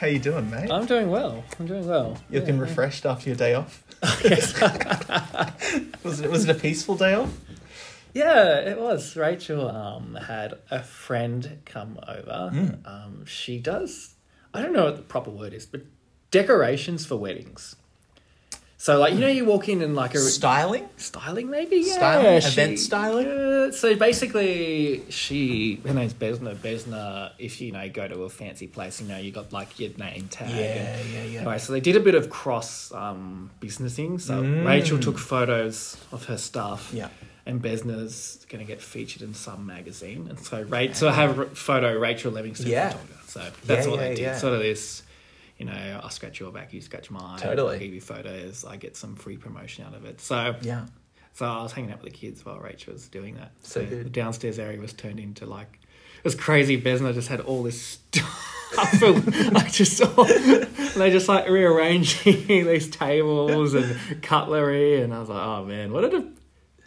How you doing, mate? I'm doing well. I'm doing well. You're looking Yeah. refreshed after your day off. Yes. Was it was it a peaceful day off? yeah, it was. Rachel um, had a friend come over. Mm. Um, she does, I don't know what the proper word is, but decorations for weddings. So, like, you know, you walk in and like a Styling? styling, maybe? Yeah. Styling? she- Event styling? Yeah, so basically, she, her name's Besna. Besna, if you know, go to a fancy place, you know, you got like your name tag. and- Yeah, yeah, yeah. Anyway, so they did a bit of cross um, businessing. So Mm. Rachel took photos of her stuff. Yeah. And Besna's going to get featured in some magazine. And so Rachel, so I have a photo Rachel Livingston. Yeah. photographer. So that's Yeah, what yeah, they did. yeah. Sort of this, you know, I'll scratch your back, you scratch mine. Totally. I'll give you photos. I get some free promotion out of it. So Yeah. so I was hanging out with the kids while Rachel was doing that. So good. the downstairs area was turned into like it was crazy. I just had all this stuff, like just all, they just like rearranging these tables and cutlery, and I was like, oh man, what a de-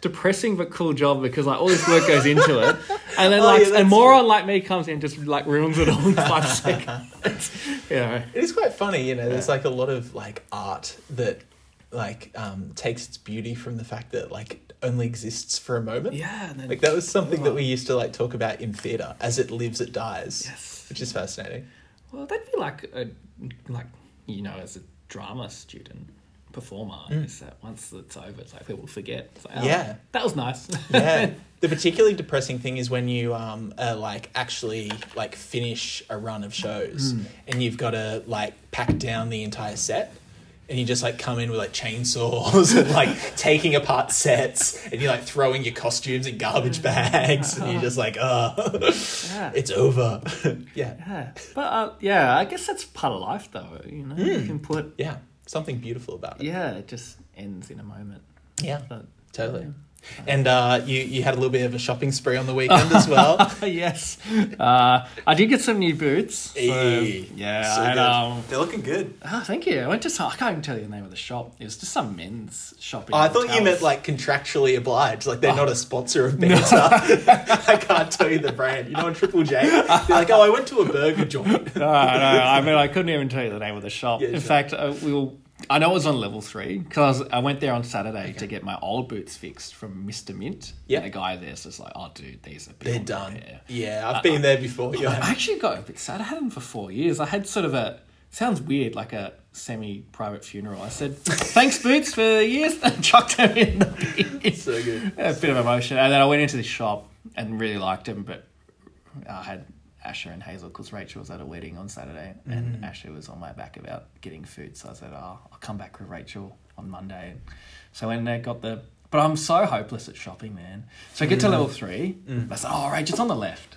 depressing but cool job because like all this work goes into it, and then Oh, like yeah, a moron like me comes in and just like ruins it all in five seconds. you know. It is quite funny, you know. There's like a lot of like art that like um, takes its beauty from the fact that like only exists for a moment. Yeah, and then Like that was something that we used to like talk about in theatre. As it lives, it dies. Yes. Which is fascinating. Well, that'd be like a like you know, as a drama student performer, is that once it's over, it's like people forget. Like, oh, Mm. Yeah. that was nice. Yeah. the particularly depressing thing is when you um uh, like actually like finish a run of shows and you've got to like pack down the entire set. And you just like come in with like chainsaws and like taking apart sets and you're like throwing your costumes in garbage bags and you're just like, oh, yeah. it's over. yeah. yeah, but uh, yeah, I guess that's part of life, though. You know, you can put Yeah. Something beautiful about it. yeah, it just ends in a moment. Yeah. But Totally. And uh, you, you had a little bit of a shopping spree on the weekend as well. yes, uh, I did get some new boots. So, Hey, yeah, so I had, good. um, They're looking good. oh, thank you. I went to some, I can't even tell you the name of the shop. It was just some men's shopping. Oh, I thought you meant like contractually obliged, like they're not a sponsor of Banter. I can't tell you the brand. You know, on Triple J, they're like, "Oh, I went to a burger joint." no, no. I mean, I couldn't even tell you the name of the shop. Yeah, In sure. fact, uh, we will. I know it was on level three because I went there on Saturday to get my old boots fixed from Mister Minit. Yeah. the guy there's just like, "Oh, dude, these are They're done. repair." Yeah, I've uh, been uh, there before. I actually got a bit sad. I had them for four years. I had sort of a sounds weird, like a semi-private funeral. I said, "Thanks, boots, for the years," and chucked them in. The bin. so good. a bit of emotion. And then I went into the shop and really liked them, but I had Asher and Hazel because Rachel was at a wedding on Saturday and mm-hmm. Asher was on my back about getting food. So I said, oh, I'll come back with Rachel on Monday. So when they got the. But I'm so hopeless at shopping, man. So I get to mm-hmm. level three. Mm. I said, oh, Rachel's on the left.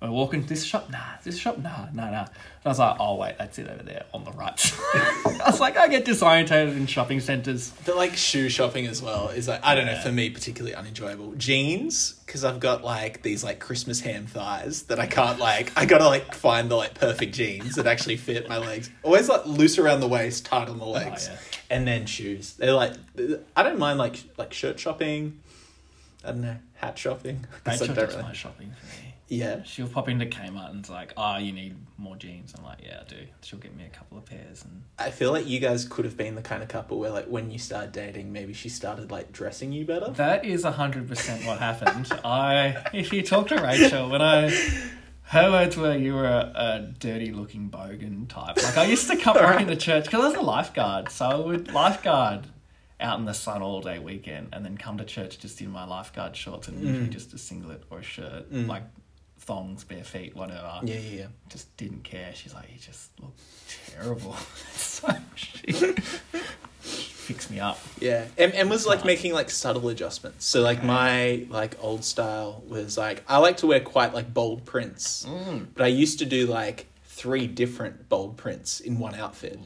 I walk into this shop, nah, this shop, nah, nah, nah. And I was like, oh, wait, that's it over there on the right. I was like, I get disorientated in shopping centres. But like shoe shopping as well is like I don't know for me particularly unenjoyable. Jeans because I've got like these like Christmas ham thighs that I can't like. I gotta like find the like perfect jeans that actually fit my legs. Always like loose around the waist, tight on the oh, legs, Oh, yeah. and then shoes. They're like I don't mind like like shirt shopping. I don't know hat shopping. I guess I Rachel don't does really- my shopping for me. Yeah. She'll pop into Kmart and it's like, oh, you need more jeans. I'm like, yeah, I do. She'll get me a couple of pairs. And I feel like you guys could have been the kind of couple where like when you started dating, maybe she started like dressing you better. that is 100% what happened. I, if you talk to Rachel, when I, her words were, you were a, a dirty looking bogan type. Like, I used to come around the church because I was a lifeguard. So I would lifeguard out in the sun all day weekend and then come to church just in my lifeguard shorts and usually just a singlet or a shirt, mm. like thongs, bare feet, whatever. Yeah, yeah, yeah. just didn't care. She's like, you just look terrible. so she fixed me up. Yeah, and, and was like making like subtle adjustments. So like my like old style was like I like to wear quite like bold prints, mm. but I used to do like three different bold prints in one outfit.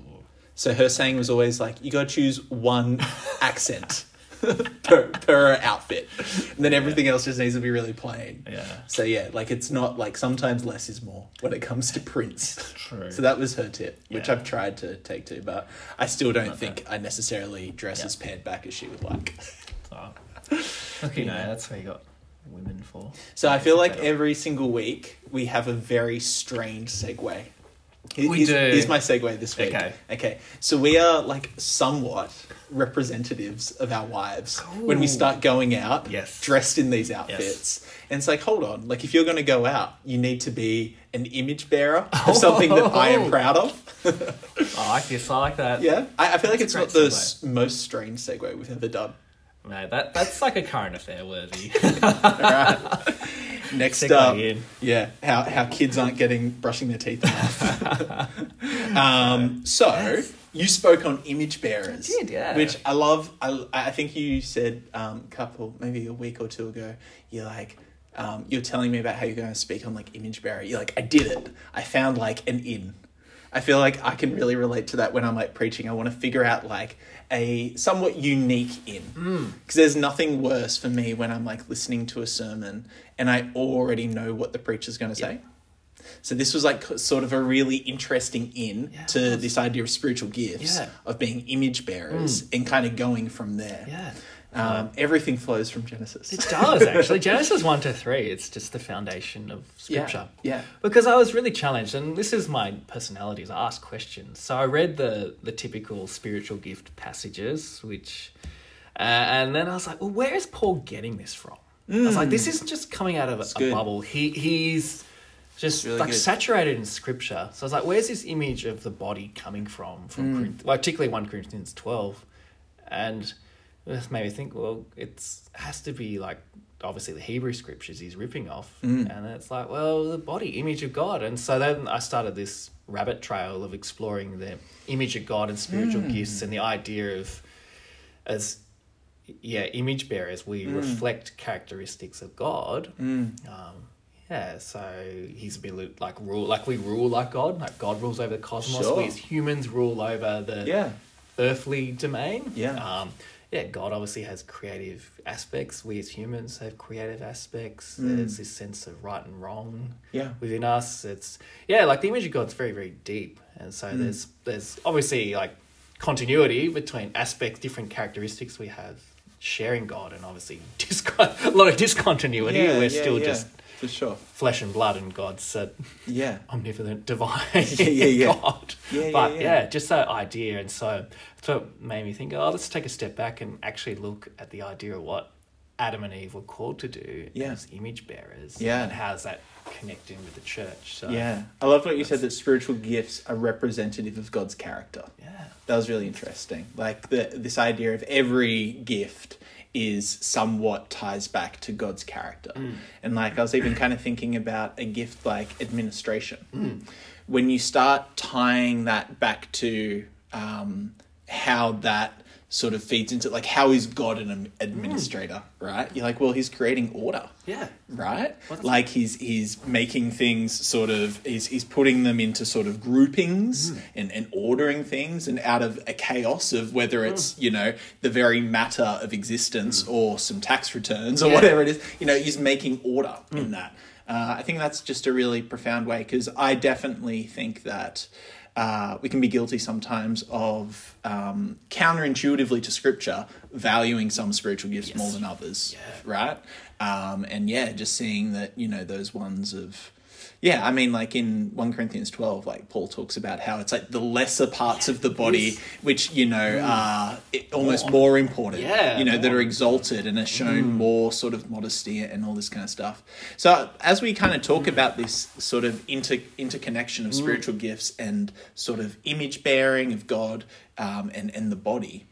So her saying was always like, you got to choose one accent. per, per outfit, and then everything else just needs to be really plain. Yeah. So yeah, like it's not like sometimes less is more when it comes to prints. True. So that was her tip, which Yeah. I've tried to take to, but I still don't think I necessarily dress as pared back as she would like. So, look, you know, that's what you got women for. So I feel like every single week we have a very strange segue. Here- We here's, do. Here's my segue this week. Okay. Okay. So we are like somewhat representatives of our wives when we start going out Yes. dressed in these outfits. And it's like, hold on, like if you're going to go out, you need to be an image bearer of something that I am Oh. proud of. I like this. I like that. yeah. I, I feel like it's not the s- most strange segue we've ever done. No, that that's like a current affair worthy. Next up, in. yeah, how how kids aren't getting brushing their teeth enough. um, so you spoke on image bearers, I did, yeah. which I love. I I think you said um, couple maybe a week or two ago. You're like. Um, you're telling me about how you're going to speak on like image bearer. You're like, I did it. I found like an in. I feel like I can really relate to that when I'm like preaching. I want to figure out like a somewhat unique in because there's nothing worse for me when I'm like listening to a sermon and I already know what the preacher's going to say. So this was like sort of a really interesting in Yeah, to this idea of spiritual gifts Yeah. of being image bearers and kind of going from there. yeah. Um, everything flows from Genesis. It does actually. Genesis one to three. It's just the foundation of scripture. Yeah. Because I was really challenged, and this is my personality: is I ask questions. So I read the the typical spiritual gift passages, which, uh, and then I was like, well, where is Paul getting this from? I was like, this isn't just coming out of a, a bubble. He he's just really like good. saturated in scripture. So I was like, where's this image of the body coming from? From mm. Corinth- well, particularly one Corinthians twelve, and this made me think. Well, it's has to be like obviously the Hebrew scriptures he's ripping off, mm. and it's like, well, the body image of God, and so then I started this rabbit trail of exploring the image of God and spiritual mm. gifts and the idea of as yeah image bearers we reflect characteristics of God. Um, yeah, so he's a bit like rule, like we rule like God, like God rules over the cosmos. Sure. We as humans rule over the Yeah. earthly domain. Yeah. Um, yeah, God obviously has creative aspects. We as humans have creative aspects. Mm. There's this sense of right and wrong Yeah. within us. It's yeah, like the image of God's very, very deep. And Mm. so there's there's obviously like continuity between aspects, different characteristics we have sharing God and obviously discon- a lot of discontinuity. Yeah, We're yeah, still yeah, just for sure. flesh and blood and God's said, Yeah. omnipotent divine Yeah, yeah, yeah. God. Yeah, yeah, but yeah. yeah, just that idea. And so that's what made me think, oh, let's take a step back and actually look at the idea of what Adam and Eve were called to do Yeah. as image bearers. Yeah. And how's that connecting with the church? So Yeah. I love what you said that spiritual gifts are representative of God's character. Yeah. That was really interesting. Like the this idea of every gift is somewhat ties back to God's character. And like I was even kind of thinking about a gift like administration. When you start tying that back to um, how that sort of feeds into like how is God an administrator, right? You're like, well, he's creating order Yeah. right? Like he's he's making things sort of he's he's putting them into sort of groupings Mm. and, and ordering things and out of a chaos of whether it's you know the very matter of existence or some tax returns or Mm. Yeah. Mm. whatever it is you know he's making order in that uh, I think that's just a really profound way because I definitely think that uh, we can be guilty sometimes of um, counterintuitively to scripture valuing some spiritual gifts Yes. more than others Yeah. right um, and yeah just seeing that you know those ones of yeah i mean like in 1 corinthians 12 like paul talks about how it's like the lesser parts of the body which you know mm. are almost more, important Yeah, you know that are exalted and are shown mm. more sort of modesty and all this kind of stuff. So as we kind of talk mm. about this sort of inter interconnection of spiritual gifts and sort of image bearing of god um, and and the body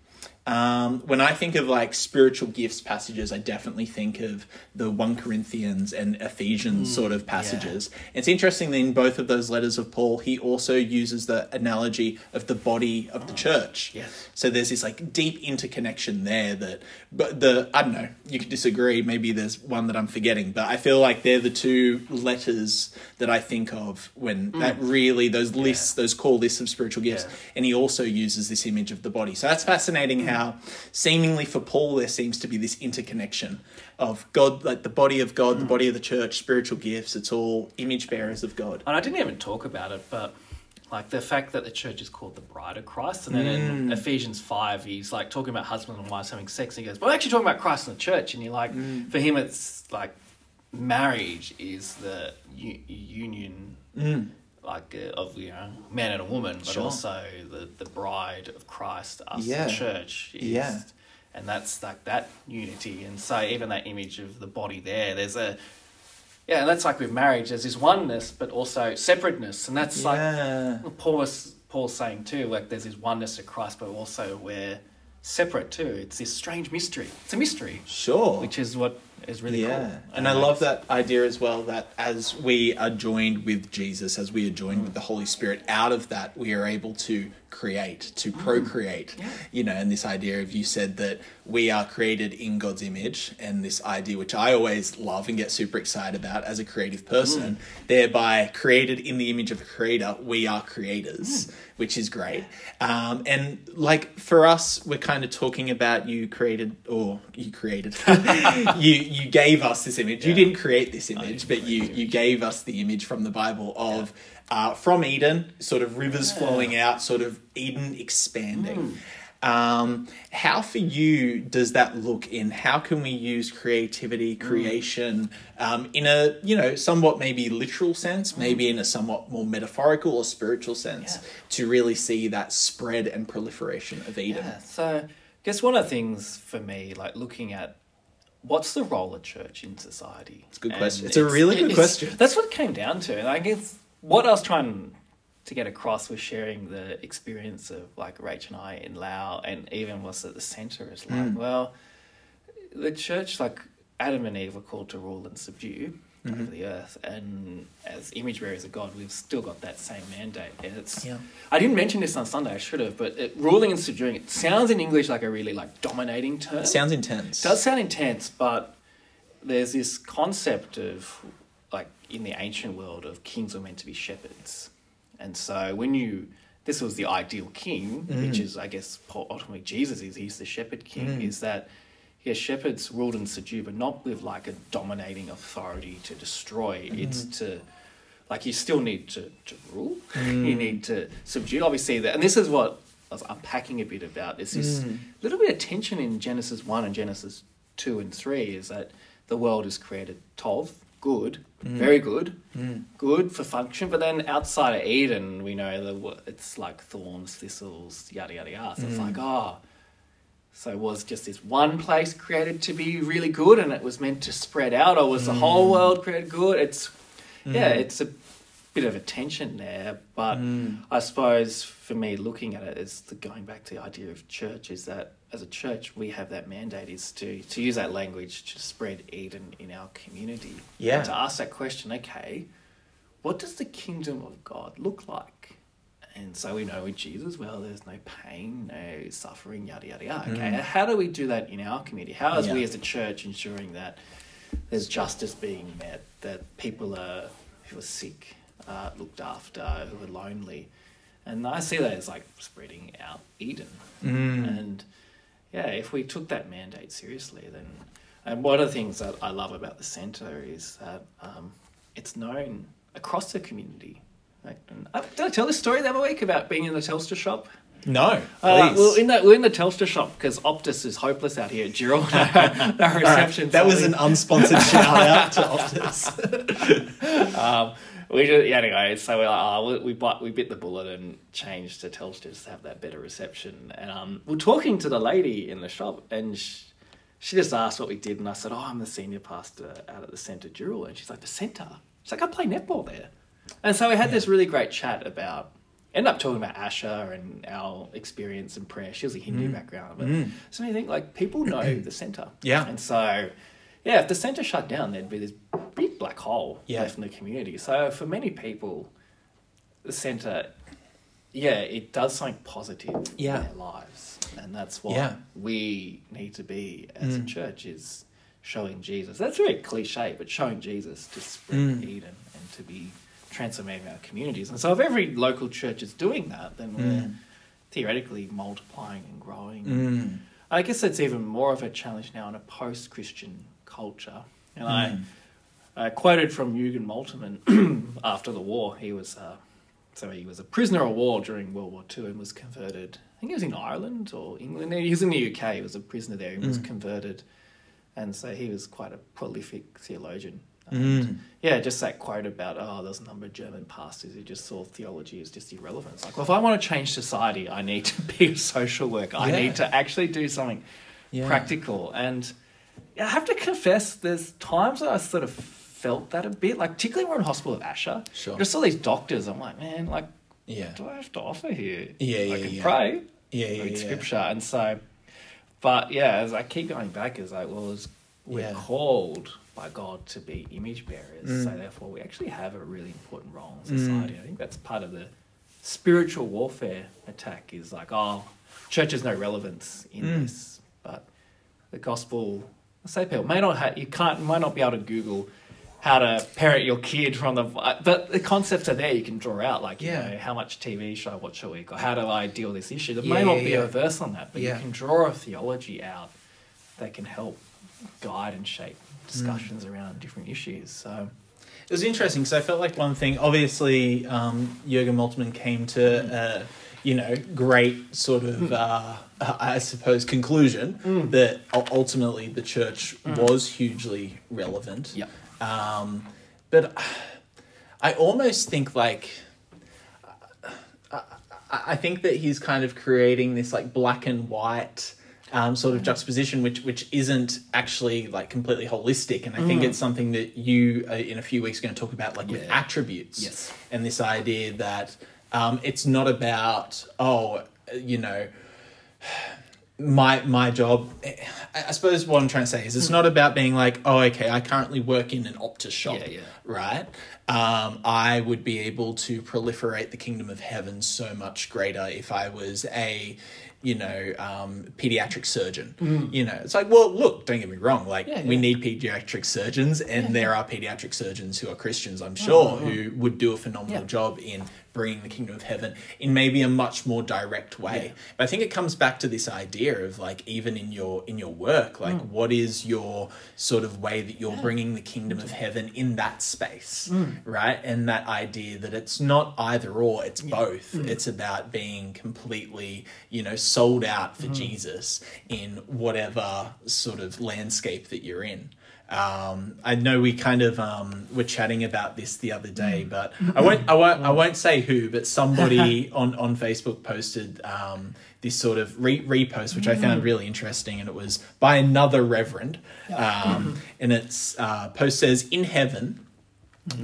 um, when I think of like spiritual gifts passages, I definitely think of the 1 Corinthians and Ephesians mm, sort of passages. It's interesting that in both of those letters of Paul, he also uses the analogy of the body of the oh, church. yes. So there's this like deep interconnection there that, but the, I don't know, you could disagree. Maybe there's one that I'm forgetting, but I feel like they're the two letters that I think of when mm. that really, those lists, those core lists of spiritual gifts. Yeah. And he also uses this image of the body. So that's fascinating mm. How seemingly for Paul there seems to be this interconnection of God, like the body of God, the hmm. body of the church, spiritual gifts. It's all image bearers of God. And I didn't even talk about it, but like the fact that the church is called the bride of Christ, and then in hmm. Ephesians five, he's like talking about husband and wives having sex, and he goes, "Well, we're actually talking about Christ and the church," and you're like, hmm. for him, it's like marriage is the u- union. Like uh, of you know man and a woman, but Sure. also the the bride of Christ, us Yeah. the church. Is, Yeah. and that's like that unity, and so even that image of the body there, there's a yeah, and that's like with marriage. There's this oneness, but also separateness, and that's like Paul was Paul's saying too. Like there's this oneness of Christ, but also we're separate too. It's this strange mystery. It's a mystery, Sure. which is what is really yeah. cool. And I love that idea as well that as we are joined with Jesus, as we are joined with the Holy Spirit, out of that we are able to create, to mm. procreate. Yeah. You know, and this idea of you said that we are created in God's image, and this idea which I always love and get super excited about as a creative person, mm. thereby created in the image of the creator, we are creators, mm. which is great. Um, and like for us, we're kind of talking about you created or you created you you gave us this image. You didn't create this image, but you you gave us the image from the Bible of uh, from Eden, sort of rivers flowing out, sort of Eden expanding. Um, how for you does that look in how can we use creativity, creation, um, in a you know somewhat maybe literal sense, maybe in a somewhat more metaphorical or spiritual sense, Yeah. to really see that spread and proliferation of Eden? Yeah. So, I guess one of the things for me, like looking at what's the role of church in society? It's a good question. It's a really good question. That's what it came down to, and I guess what I was trying to get across was sharing the experience of like Rach and I in Lao, and even what's at the center is like, hmm. well, the church, like Adam and Eve, were called to rule and subdue. Mm-hmm. Over the earth, and as image bearers of God, we've still got that same mandate. And it's Yeah. I didn't mention this on Sunday. I should have, but it, ruling and subduing. It sounds in English like a really like dominating term. It sounds intense. It does sound intense, but there's this concept of like in the ancient world of kings were meant to be shepherds, and so when you this was the ideal king, which is I guess ultimately Jesus is. He's the shepherd king. Is that yeah, shepherds ruled and subdued, but not with like a dominating authority to destroy. Mm-hmm. It's to like you still need to, to rule. Mm. you need to subdue. Obviously, that and this is what I was unpacking a bit about. There's this mm. little bit of tension in Genesis one and Genesis two and three. Is that the world is created tov, good, mm. very good, good for function. But then outside of Eden, we know that it's like thorns, thistles, yada yada yada. So it's like oh. So was just this one place created to be really good, and it was meant to spread out, or was the whole mm. world created good? It's mm. yeah, it's a bit of a tension there, but mm. I suppose for me, looking at it is the going back to the idea of church is that as a church we have that mandate is to to use that language to spread Eden in our community. Yeah. And to ask that question, okay, what does the kingdom of God look like? And so we know with Jesus, well, there's no pain, no suffering, yada yada yada. Okay, how do we do that in our community? How is Yeah. we as a church ensuring that there's justice being met, that people are who are sick, uh, looked after, who are lonely, and I see that as like spreading out Eden. And yeah, if we took that mandate seriously, then and one of the things that I love about the centre is that um, it's known across the community. Like, uh, did I tell this story the other week about being in the Telstra shop? No. Uh, well, in that we're in the Telstra shop because Optus is hopeless out here at Dural. no, no All right, reception. that was an unsponsored shout out to Optus. um, we just, yeah, anyway, so we're like, oh, we, we, bite, we bit the bullet and changed to Telstra just to have that better reception. And um, we're talking to the lady in the shop, and she, she just asked what we did, and I said, oh, I'm the senior pastor out at the Centre Dural. And she's like, the Centre? She's like, I play netball there. And so we had this really great chat about, end up talking about Asher and our experience in prayer. She has a Hindu mm. background, but mm. so you think like people know the centre. Yeah. And so, yeah, if the centre shut down, there'd be this big black hole Yeah. left in the community. So for many people, the centre, yeah, it does something positive Yeah. in their lives, and that's what Yeah. we need to be as a mm. church is showing Jesus. That's very cliche, but showing Jesus to spread Eden and to be transforming our communities. And so if every local church is doing that, then we're theoretically multiplying and growing. Mm. I guess it's even more of a challenge now in a post-Christian culture. And I, I quoted from Jürgen Moltmann after the war. He was uh, so he was a prisoner of war during World War Two and was converted. I think he was in Ireland or England. He was in the UK. He was a prisoner there. He was converted, and so he was quite a prolific theologian. And, mm. Yeah, just that quote about oh, there's a number of German pastors who just saw theology as just irrelevant. It's like, well, if I want to change society, I need to be a social worker. I need to actually do something Yeah. practical. And I have to confess, there's times that I sort of felt that a bit, like particularly when we're in hospital at Asher. Sure. Just all these doctors, I'm like, man, like, Yeah. what do I have to offer here? Yeah, yeah, I can yeah. pray, Yeah, yeah, read yeah. scripture, and so. But yeah, as I keep going back, is like, well, it's, we're Yeah. called by God to be image bearers, Mm. so therefore we actually have a really important role in society. I think that's part of the spiritual warfare attack. Is like, oh, church has no relevance in Mm. this, but the gospel. I say people may not have, you can't might not be able to Google how to parent your kid from the but the concepts are there you can draw out like you Yeah. know how much TV should I watch a week or how do I deal with this issue there Yeah, may not yeah, be yeah. a verse on that but you can draw a theology out that can help guide and shape Mm. discussions around different issues so. It was interesting because I felt like one thing, obviously, um, Jürgen Moltmann came to, uh, you know, great sort of, uh, I suppose, conclusion that ultimately the church was hugely relevant. yeah. Um, but I almost think like I think that he's kind of creating this like black and white um, sort of juxtaposition, which which isn't actually like completely holistic. And I think it's something that you uh, in a few weeks are going to talk about, like with attributes, Yes. and this idea that um, it's not about oh you know my my job I I suppose what I'm trying to say is it's not about being like, oh, okay, I currently work in an Optus shop, Yeah, yeah. right? Um, I would be able to proliferate the kingdom of heaven so much greater if I was a, you know, um, pediatric surgeon. You know, it's like, well, look, don't get me wrong, like Mm. Yeah, we need pediatric surgeons, and there are pediatric surgeons who are Christians, I'm sure, who would do a phenomenal. Yeah. job in bringing the kingdom of heaven in maybe a much more direct way. Yeah. But I think it comes back to this idea of like even in your in your work, like Mm. what is your sort of way that you're bringing the kingdom of heaven in that space, Mm. right? And that idea that it's not either or, it's both. Mm. It's about being completely, you know, sold out Mm. for Jesus in whatever sort of landscape that you're in. Um, I know we kind of um, were chatting about this the other day, Mm. but I won't, I won't, I won't say who, but somebody on, on Facebook posted um, this sort of re- repost, which I Mm. found really interesting, and it was by another reverend, um, and its uh, post says, "In heaven."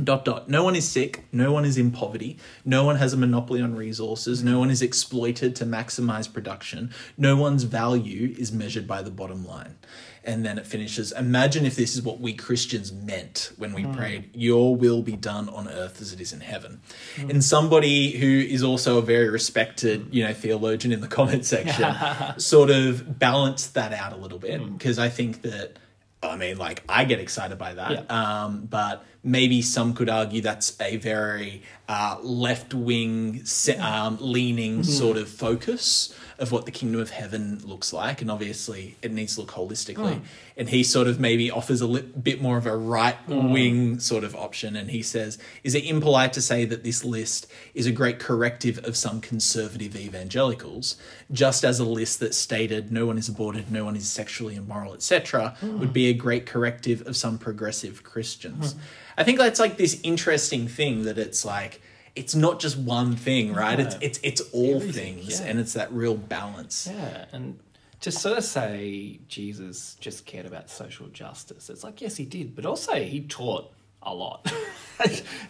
Dot dot. No one is sick. No one is in poverty. No one has a monopoly on resources. No one is exploited to maximize production. No one's value is measured by the bottom line. And then it finishes Imagine if this is what we Christians meant when we prayed, Your will be done on earth as it is in heaven. And somebody who is also a very respected, you know, theologian in the comment section sort of balanced that out a little bit because I think that. I mean, like, I get excited by that. Yeah. Um, but maybe some could argue that's a very uh, left wing um, leaning mm-hmm. sort of focus of what the kingdom of heaven looks like. And obviously, it needs to look holistically. Mm. And he sort of maybe offers a li- bit more of a right wing mm. sort of option. And he says, Is it impolite to say that this list is a great corrective of some conservative evangelicals, just as a list that stated no one is aborted, no one is sexually immoral, etc., mm. would be a great corrective of some progressive Christians? I think that's like this interesting thing that it's like it's not just one thing, right? It's No. it's it's all Everything, things, yeah. and it's that real balance. Yeah, and to sort of say Jesus just cared about social justice, it's like, yes, he did, but also he taught a lot.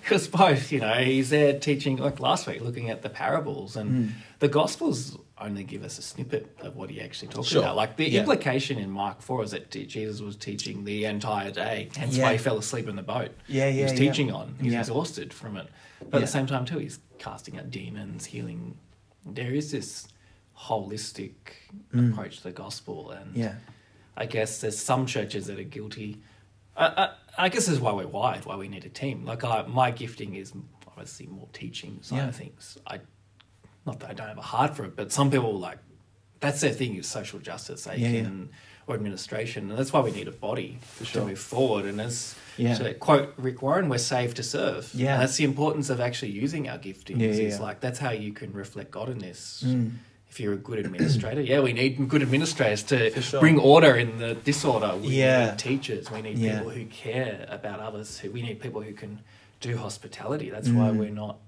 Because both, you know, he's there teaching, like last week, looking at the parables, and Hmm. the Gospels only give us a snippet of what he actually talked Sure. about. Like the Yeah. implication in Mark 4 is that Jesus was teaching the entire day, hence Yeah. why he fell asleep in the boat. Yeah, yeah. He yeah, was yeah. teaching on, He's Yeah. exhausted from it. But at the same time, too, he's casting out demons, healing. There is this holistic approach to the gospel, and Mm. Yeah. I guess there's some churches that are guilty. I, I, I guess this is why we're wired, why we need a team. Like I, my gifting is obviously more teaching side Yeah. of things. I not that I don't have a heart for it, but some people like that's their thing is social justice. They Yeah, can or administration, and that's why we need a body sure. to move forward. And as Yeah. to quote Rick Warren, we're saved to serve. Yeah. and that's the importance of actually using our giftings. Yeah, It's yeah, yeah. like that's how you can reflect God in this. Mm. If you're a good administrator, yeah, we need good administrators to sure. bring order in the disorder. We Yeah. need teachers. We need Yeah. people who care about others. Who we need people who can do hospitality. That's why Mm. we're not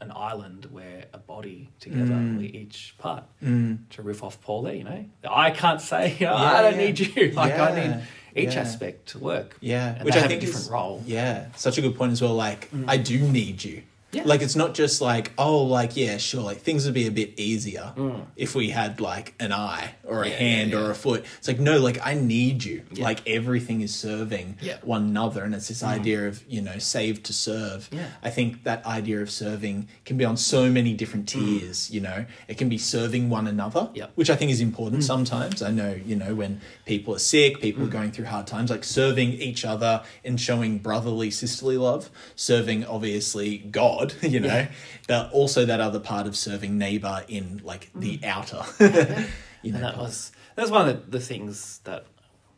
an island. We're a body together. Mm. We each part. Mm. To riff off Paul there, you know, I can't say you know, Yeah, I don't yeah. need you. Like I need each yeah. aspect to work. Yeah, and which they I have think a different is, role. Yeah, such a good point as well. Like, I do need you. Yeah. Like, it's not just like, oh, like, yeah, sure, like things would be a bit easier Mm. if we had like an eye or a Yeah, hand yeah, or a foot. It's like, no, like, I need you. Like, everything is serving. Mm. one another. And it's this idea of, you know, save to serve. Yeah. I think that idea of serving can be on so many different tiers, you know, it can be serving one another, Mm. Mm. which I think is important sometimes. I know, you know, when people are sick, people are going through hard times, like serving each other and showing brotherly, sisterly love, serving obviously God, you know, Yeah. but also that other part of serving neighbor in like the outer, you know. Mm. and that was that's one of the, things that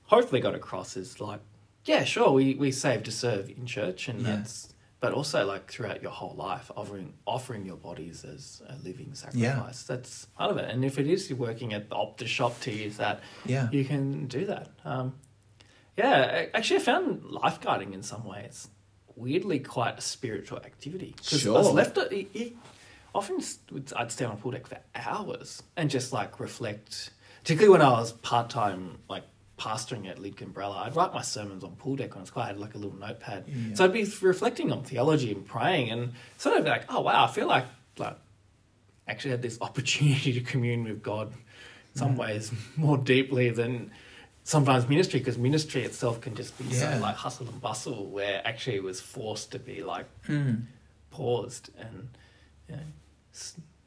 hopefully got across is like, yeah, sure, we we save to serve in church, and Yeah. that's but also like throughout your whole life, offering offering your bodies as a living sacrifice. That's part of it. And if it is you're working at the Optus shop to use that, Yeah. you can do that. Um, yeah, actually, I found lifeguarding in some ways weirdly quite a spiritual activity. 'Cause I was left it, it, it- often would- I'd stay on a pool deck for hours and just like reflect. Particularly when I was part time, like pastoring at Lidcombe Umbrella, I'd write my sermons on pool deck on its I had like a little notepad. Yeah. So I'd be reflecting on theology and praying, and sort of like, oh wow, I feel like like actually had this opportunity to commune with God in some mm. ways more deeply than sometimes ministry because ministry itself can just be Yeah. so like hustle and bustle where actually it was forced to be like Mm. paused and you know,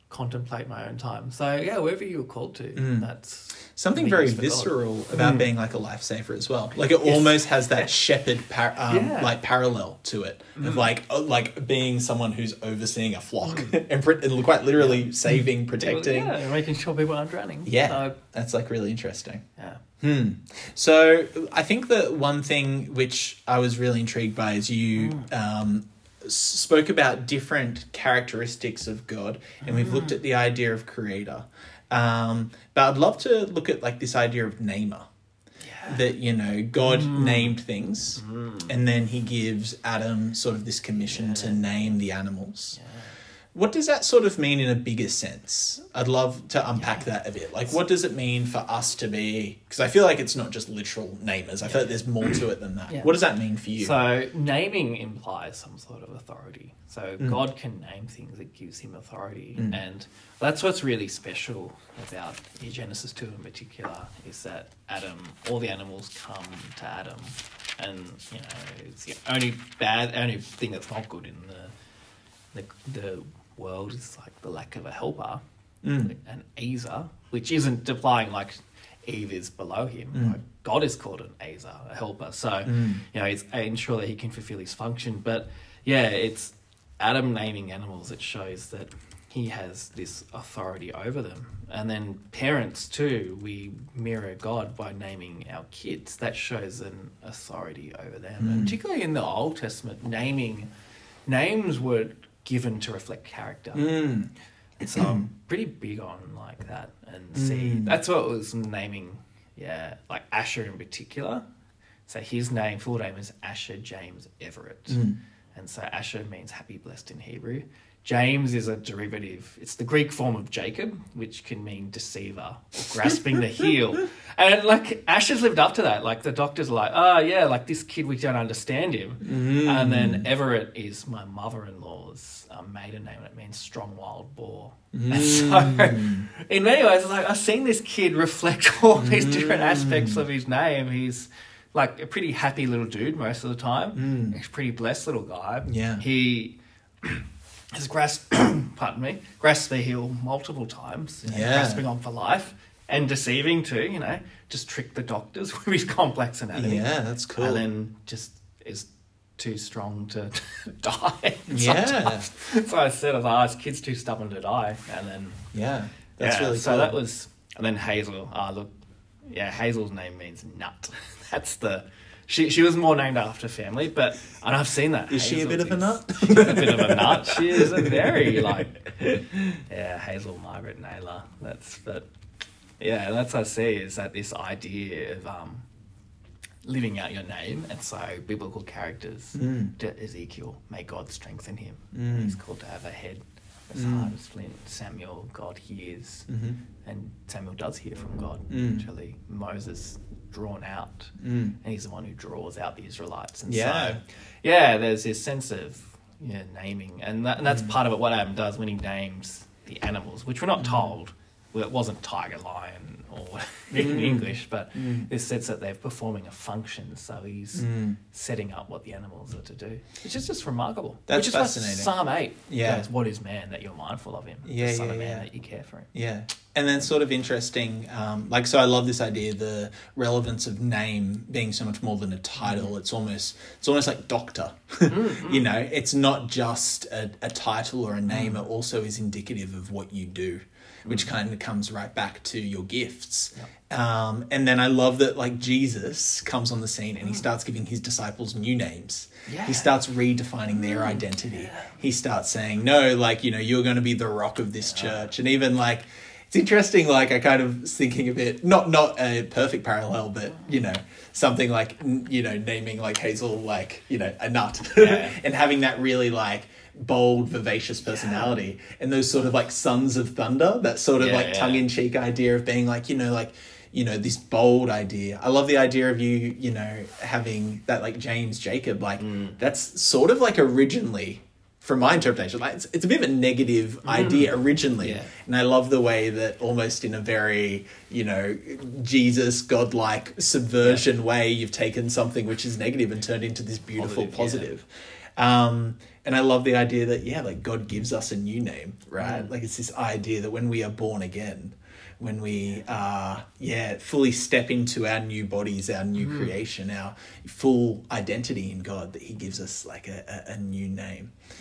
contemplate my own time. So yeah, wherever you're called to, Mm. that's Something very used for God. visceral about Mm. being like a lifesaver as well. Like it Yes. almost has that shepherd par- um, Yeah. like parallel to it of Mm. like uh, like being someone who's overseeing a flock and, pr- and quite literally saving, protecting. Mm. yeah, making sure people aren't drowning. Yeah. So, That's like really interesting. yeah. Hmm. So I think that one thing which I was really intrigued by is you um, s- spoke about different characteristics of God, and we've looked mm. at the idea of creator. Um, but I'd love to look at like this idea of namer. Yeah. That you know, God mm. named things, mm. and then He gives Adam sort of this commission to name the animals. What does that sort of mean in a bigger sense? I'd love to unpack that a bit. Like, what does it mean for us to be? Because I feel like it's not just literal namers. I feel like there's more to it than that. Yeah. What does that mean for you? So naming implies some sort of authority. So Mm. God can name things; it gives him authority, Mm. and that's what's really special about Genesis two in particular is that Adam, all the animals come to Adam, and you know it's the only bad, only thing that's not good in the the, the world is like the lack of a helper, Mm. an ezer, which isn't implying like Eve is below him. Mm. Like, God is called an ezer, a helper. So Mm. you know, it's ensure that he can fulfill his function. But yeah, it's Adam naming animals. It shows that he has this authority over them. And then parents too, we mirror God by naming our kids. That shows an authority over them. Mm. And particularly in the Old Testament, naming names were given to reflect character. Mm. So I'm pretty big on like that and see. Mm. That's what was naming, yeah, like Asher in particular. So his name, full name is Asher James Everett. Mm. And so Asher means happy, blessed in Hebrew. James is a derivative. It's the Greek form of Jacob, which can mean deceiver, or grasping the heel. And like Ash has lived up to that. Like the doctors are like, oh yeah, like this kid, we don't understand him. Mm. And then Everett is my mother-in-law's um, maiden name. and It means strong wild boar. And so, Mm. in many ways, like I've seen this kid reflect all these different aspects of his name. He's like a pretty happy little dude most of the time. Mm. He's a pretty blessed little guy. Yeah. He has grasped, pardon me, grasped the heel multiple times. you know, Yeah. Grasping on for life and deceiving too. You know, just trick the doctors with his complex anatomy. Yeah, that's cool. And then just is too strong to die. Yeah. so I said, I was like, oh, this kid's too stubborn to die. And then, Yeah, that's yeah, really so cool. that was, and then Hazel. Ah, look, yeah, Hazel's name means nut. That's the. She, she was more named after family, but and I've seen that. Is she a bit of a nut? She's a bit of a nut. She is a very like, yeah, Hazel Margaret Naylor. That's but, yeah, that's what I see is that this idea of um, living out your name, and so biblical characters. Mm. to Ezekiel, may God strengthen him. Mm. He's called to have a head as Mm. hard as flint. Samuel, God hears, Mhm. and Samuel does hear from God. Mm. Actually, Moses drawn out, Mm. and he's the one who draws out the Israelites. And Yeah. so, yeah, there's this sense of yeah, naming, and, that, and that's Mm. part of it. What Adam does when he names the animals, which we're not told. Well, it wasn't tiger, lion, or in Mm. English, but Mm. this sense that they're performing a function. So he's Mm. setting up what the animals are to do, which is just remarkable. That's which is fascinating. Psalm eight. Yeah. goes, what is man that you're mindful of him? Yeah, the son yeah, of man yeah. that you care for him. Yeah. And then sort of interesting, um, like, so I love this idea, the relevance of name being so much more than a title. It's almost, it's almost like doctor, you know, it's not just a, a title or a name. It also is indicative of what you do, which mm. kind of comes right back to your gifts. Um, and then I love that like Jesus comes on the scene and he mm. starts giving his disciples new names. Yeah. He starts redefining their mm, identity. He starts saying, no, like, you know, you're going to be the rock of this church. And even like, it's interesting, like, I kind of thinking a bit, not, not a perfect parallel, but, you know, something like, n- you know, naming like Hazel, like, you know, a nut Yeah. and having that really like, bold vivacious personality and those sort of like sons of thunder that sort of Yeah, like yeah. tongue-in-cheek idea of being like you know like you know this bold idea i love the idea of you you know having that like james jacob like Mm. that's sort of like originally from my interpretation like it's, it's a bit of a negative idea originally Mm. Yeah. and i love the way that almost in a very you know jesus godlike subversion way you've taken something which is negative and turned into this beautiful Positive, positive, um and i love the idea that yeah like god gives us a new name right Mm. like it's this idea that when we are born again when we uh yeah fully step into our new bodies our new Mm. creation our full identity in god that he gives us like a, a, a new name Mm.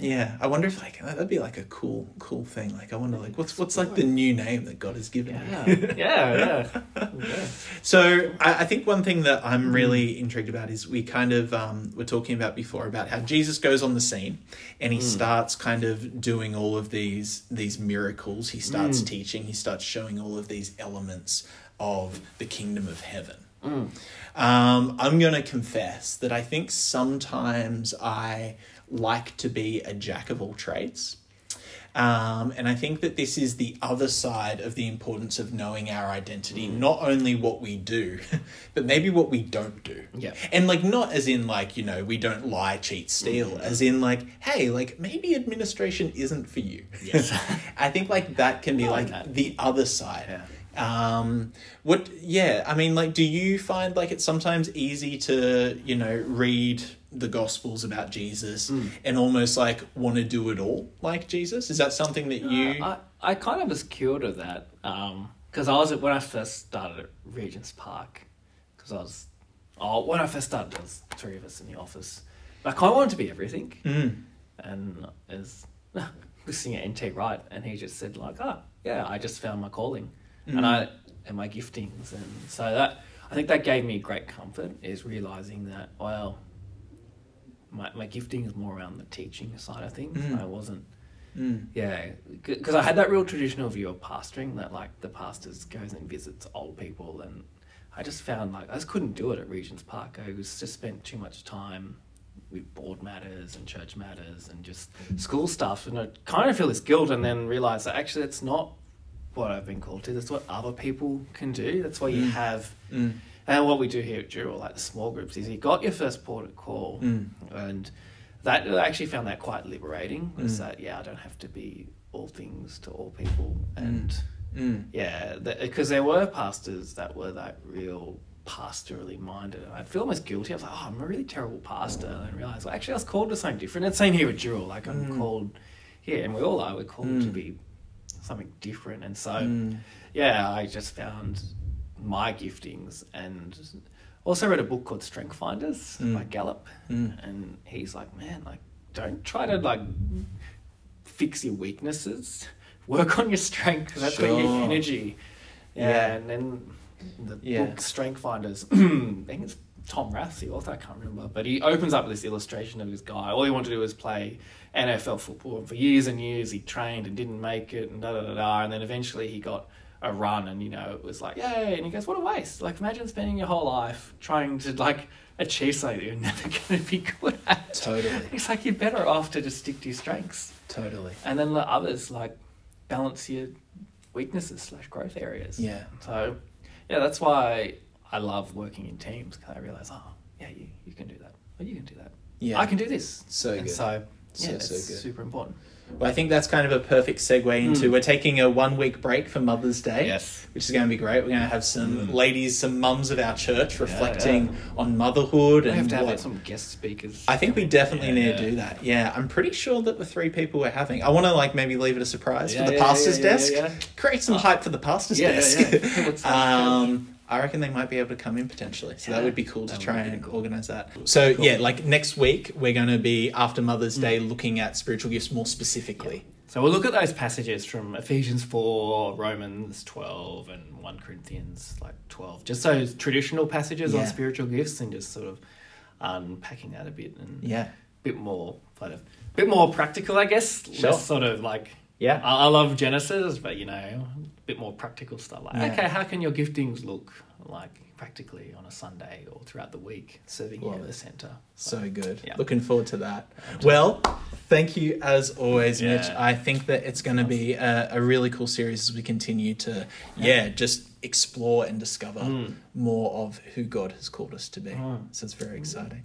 Yeah i wonder if like that'd be like a cool cool thing like i wonder like what's what's like the new name that god has given me Yeah, yeah, yeah. yeah. so I, I think one thing that I'm really intrigued about is we kind of um, were talking about before about how Jesus goes on the scene and he starts kind of doing all of these these miracles. He starts teaching. He starts showing all of these elements of the kingdom of heaven. Um, I'm going to confess that I think sometimes I like to be a jack of all trades. Um, and I think that this is the other side of the importance of knowing our identity, not only what we do, but maybe what we don't do. Yeah. And like, not as in like, you know, we don't lie, cheat, steal, as in like, hey, like maybe administration isn't for you. Yes. I think like that can be like like that. the other side. Yeah. Um, what, yeah, I mean, like, do you find like it's sometimes easy to, you know, read the gospels about Jesus Mm. and almost like want to do it all like Jesus? Is that something that you, I, I kind of was cured of that because I was at, when I first started at Regent's Park because I was oh when I first started there was three of us in the office. But I kind of wanted to be everything, Mm. and as listening at NT Wright, and he just said like, oh yeah, I just found my calling, and I and my giftings, and so that I think that gave me great comfort is realizing that well, my my gifting is more around the teaching side of things. Mm. I wasn't. Mm. Yeah, because I had that real traditional view of pastoring that like the pastor goes and visits old people, and I just found like I just couldn't do it at Regent's Park. I was just spent too much time with board matters and church matters and just school stuff, and I kind of feel this guilt, and then realize that actually it's not what I've been called to. That's what other people can do. That's why you Mm. have. Mm. And what we do here at Dural, like the small groups, is you got your first port of call, Mm. and that I actually found that quite liberating. Was Mm. that yeah, I don't have to be all things to all people, and Mm. yeah, because there were pastors that were that real pastorally minded. I'd feel almost guilty. I was like, oh, I'm a really terrible pastor, and I realized well, actually I was called to something different. And same here with Dural, like I'm Mm. called here, and we all are. We're called to Mm. be something different, and so Mm. yeah, I just found my giftings and also read a book called Strength Finders Mm. by Gallup, and he's like, man, like don't try to like fix your weaknesses. Work on your strength. That's where your energy. Yeah, Yeah. and then the Yeah. book Strength Finders. I think it's Tom Rath, the author. I can't remember, but he opens up with this illustration of this guy. All he wanted to do was play NFL football, and for years and years he trained and didn't make it, and da da da da. And then eventually he got a run, and you know it was like yay. And he goes, "What a waste! Like imagine spending your whole life trying to like achieve something you're never going to be good at." Totally. It's like you're better off to just stick to your strengths, Totally. and then let others like balance your weaknesses slash growth areas. Yeah. So, yeah, that's why I love working in teams because I realize, oh, yeah, you, you can do that. Or you can do that. Yeah. I can do this. So and good. So, So, yeah, so it's good. super important. Well, I think that's kind of a perfect segue into Mm. we're taking a one week break for Mother's Day. Yes. Which is going to be great. We're going to have some Mm. ladies, some mums of our church reflecting on motherhood We and have to have like some guest speakers. I think we definitely Yeah, need yeah. to do that. Yeah, I'm pretty sure that the three people we're having, I want to like maybe leave it a surprise Yeah, for the yeah, pastor's yeah, yeah, desk. yeah. Create some hype for the pastor's Yeah, yeah, desk. yeah. What's um, I reckon they might be able to come in potentially. So that would be cool to try and cool. organize that. So Cool. yeah, like next week we're going to be after Mother's Mm. Day looking at spiritual gifts more specifically. So we'll look at those passages from Ephesians 4, Romans 12, and 1 Corinthians like 12. Just those traditional passages Yeah. on spiritual gifts and just sort of unpacking that a bit and Yeah. bit more kind of bit more practical, I guess. Sure. Less sort of like Yeah. I, I love Genesis, but you know, a bit more practical stuff. Like, Yeah. okay, how can your giftings look like practically on a Sunday or throughout the week, serving you at the center? So good. Yeah. Looking forward to that. Well, thank you as always, Mitch. I think that it's going to be a, a really cool series as we continue to, yeah, just explore and discover Mm. more of who God has called us to be. Mm. So it's very exciting.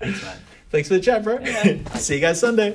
Thanks, man. Thanks for the chat, bro. Yeah. See you guys Sunday.